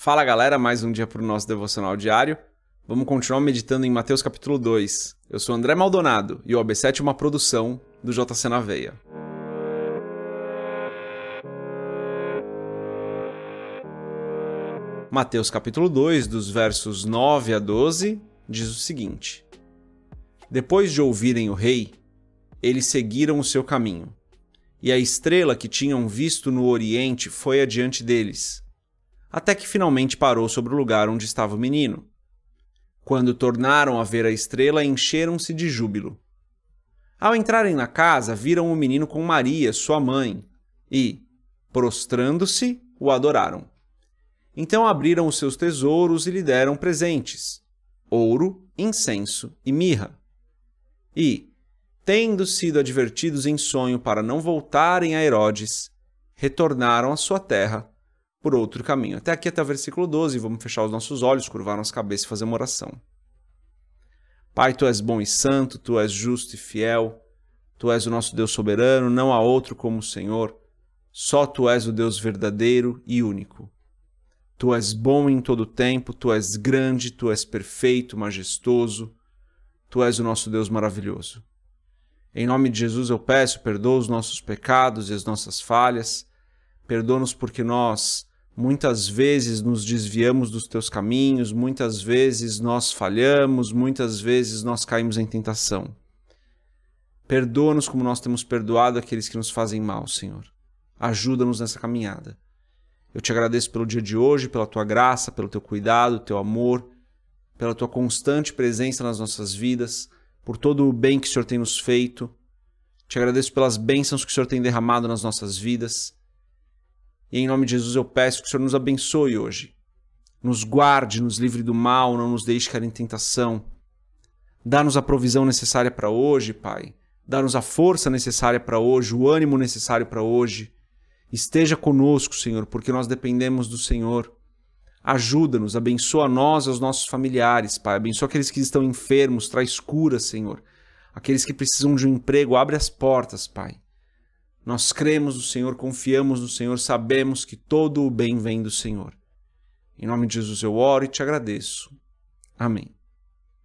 Fala galera, mais um dia para o nosso devocional diário. Vamos continuar meditando em Mateus capítulo 2. Eu sou André Maldonado e o OB7 é uma produção do JC na Veia. Mateus capítulo 2, dos versos 9 a 12, diz o seguinte: Depois de ouvirem o rei, eles seguiram o seu caminho, e a estrela que tinham visto no oriente foi adiante deles, até que finalmente parou sobre o lugar onde estava o menino. Quando tornaram a ver a estrela, encheram-se de júbilo. Ao entrarem na casa, viram o menino com Maria, sua mãe, e, prostrando-se, o adoraram. Então abriram os seus tesouros e lhe deram presentes: ouro, incenso e mirra. E, tendo sido advertidos em sonho para não voltarem a Herodes, retornaram à sua terra por outro caminho. Até aqui, até o versículo 12, vamos fechar os nossos olhos, curvar nossa cabeça e fazer uma oração. Pai, tu és bom e santo, tu és justo e fiel, tu és o nosso Deus soberano, não há outro como o Senhor, só tu és o Deus verdadeiro e único. Tu és bom em todo tempo, tu és grande, tu és perfeito, majestoso, tu és o nosso Deus maravilhoso. Em nome de Jesus eu peço, perdoa os nossos pecados e as nossas falhas, perdoa-nos porque nós muitas vezes nos desviamos dos teus caminhos, muitas vezes nós falhamos, muitas vezes nós caímos em tentação. Perdoa-nos como nós temos perdoado aqueles que nos fazem mal, Senhor. Ajuda-nos nessa caminhada. Eu te agradeço pelo dia de hoje, pela tua graça, pelo teu cuidado, teu amor, pela tua constante presença nas nossas vidas, por todo o bem que o Senhor tem nos feito. Te agradeço pelas bênçãos que o Senhor tem derramado nas nossas vidas. E em nome de Jesus eu peço que o Senhor nos abençoe hoje. Nos guarde, nos livre do mal, não nos deixe cair em tentação. Dá-nos a provisão necessária para hoje, Pai. Dá-nos a força necessária para hoje, o ânimo necessário para hoje. Esteja conosco, Senhor, porque nós dependemos do Senhor. Ajuda-nos, abençoa nós e os nossos familiares, Pai. Abençoa aqueles que estão enfermos, traz cura, Senhor. Aqueles que precisam de um emprego, abre as portas, Pai. Nós cremos no Senhor, confiamos no Senhor, sabemos que todo o bem vem do Senhor. Em nome de Jesus eu oro e te agradeço. Amém.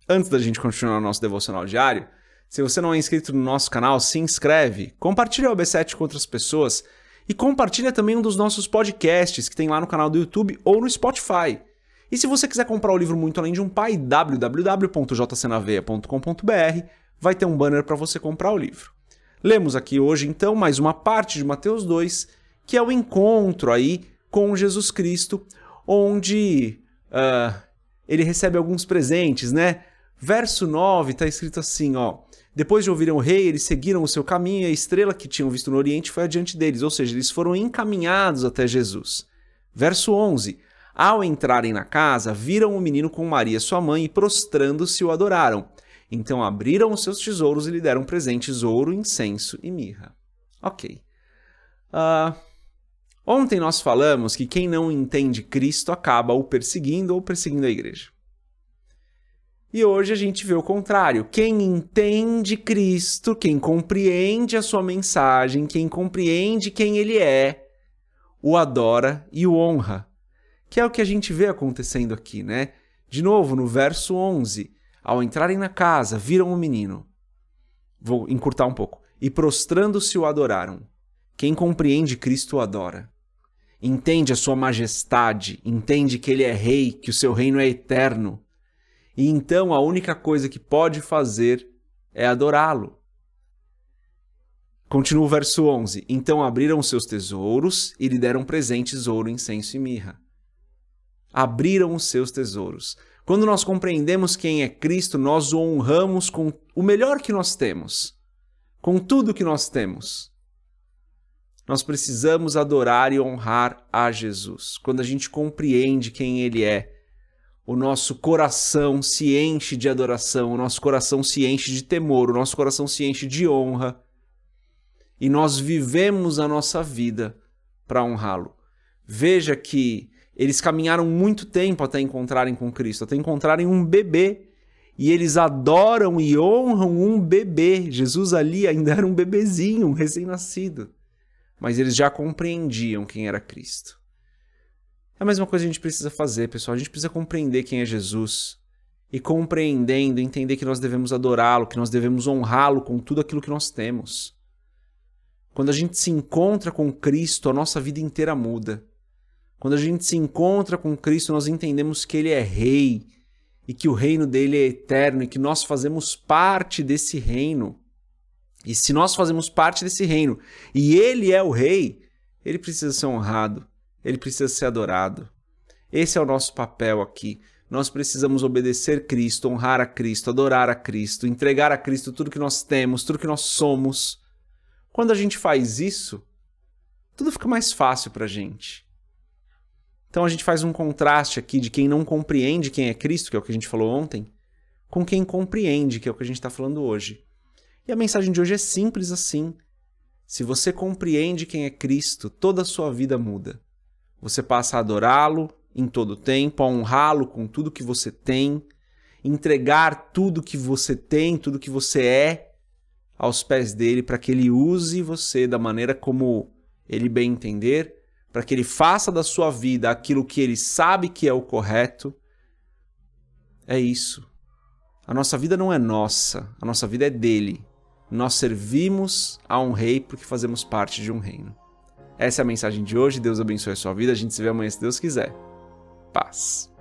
Antes da gente continuar o nosso devocional diário, se você não é inscrito no nosso canal, se inscreve, compartilha o OB7 com outras pessoas e compartilha também um dos nossos podcasts que tem lá no canal do YouTube ou no Spotify. E se você quiser comprar o livro Muito Além de um Pai, www.jcnaveia.com.br, vai ter um banner para você comprar o livro. Lemos aqui hoje então mais uma parte de Mateus 2, que é o encontro aí com Jesus Cristo, onde uh, ele recebe alguns presentes, né? Verso 9 está escrito assim, ó. Depois de ouvirem o rei, eles seguiram o seu caminho e a estrela que tinham visto no Oriente foi adiante deles, ou seja, eles foram encaminhados até Jesus. Verso 11: Ao entrarem na casa, viram o menino com Maria, sua mãe, e prostrando-se o adoraram. Então abriram os seus tesouros e lhe deram presentes ouro, incenso e mirra. Ok. Uh, ontem nós falamos que quem não entende Cristo acaba o perseguindo ou perseguindo a igreja. E hoje a gente vê o contrário. Quem entende Cristo, quem compreende a sua mensagem, quem compreende quem ele é, o adora e o honra. Que é o que a gente vê acontecendo aqui, né? De novo, no verso 11. Ao entrarem na casa, viram o menino. Vou encurtar um pouco. E prostrando-se o adoraram. Quem compreende Cristo o adora. Entende a sua majestade, entende que ele é rei, que o seu reino é eterno e então a única coisa que pode fazer é adorá-lo. Continua o verso 11: Então abriram seus tesouros e lhe deram presentes ouro, incenso e mirra. Abriram os seus tesouros. Quando nós compreendemos quem é Cristo, nós o honramos com o melhor que nós temos, com tudo que nós temos. Nós precisamos adorar e honrar a Jesus. Quando a gente compreende quem Ele é, o nosso coração se enche de adoração, o nosso coração se enche de temor, o nosso coração se enche de honra. E nós vivemos a nossa vida para honrá-lo. Veja que eles caminharam muito tempo até encontrarem com Cristo, até encontrarem um bebê. E eles adoram e honram um bebê. Jesus ali ainda era um bebezinho, um recém-nascido. Mas eles já compreendiam quem era Cristo. É a mesma coisa que a gente precisa fazer, pessoal. A gente precisa compreender quem é Jesus. E compreendendo, entender que nós devemos adorá-lo, que nós devemos honrá-lo com tudo aquilo que nós temos. Quando a gente se encontra com Cristo, a nossa vida inteira muda. Quando a gente se encontra com Cristo, nós entendemos que Ele é Rei e que o reino dele é eterno e que nós fazemos parte desse reino. E se nós fazemos parte desse reino e Ele é o Rei, Ele precisa ser honrado, Ele precisa ser adorado. Esse é o nosso papel aqui. Nós precisamos obedecer Cristo, honrar a Cristo, adorar a Cristo, entregar a Cristo tudo que nós temos, tudo que nós somos. Quando a gente faz isso, tudo fica mais fácil para a gente. Então a gente faz um contraste aqui de quem não compreende quem é Cristo, que é o que a gente falou ontem, com quem compreende, que é o que a gente está falando hoje. E a mensagem de hoje é simples assim. Se você compreende quem é Cristo, toda a sua vida muda. Você passa a adorá-lo em todo o tempo, a honrá-lo com tudo que você tem, entregar tudo que você tem, tudo que você é aos pés dele para que ele use você da maneira como ele bem entender para que ele faça da sua vida aquilo que ele sabe que é o correto, é isso. A nossa vida não é nossa, a nossa vida é dele. Nós servimos a um rei porque fazemos parte de um reino. Essa é a mensagem de hoje. Deus abençoe a sua vida. A gente se vê amanhã se Deus quiser. Paz.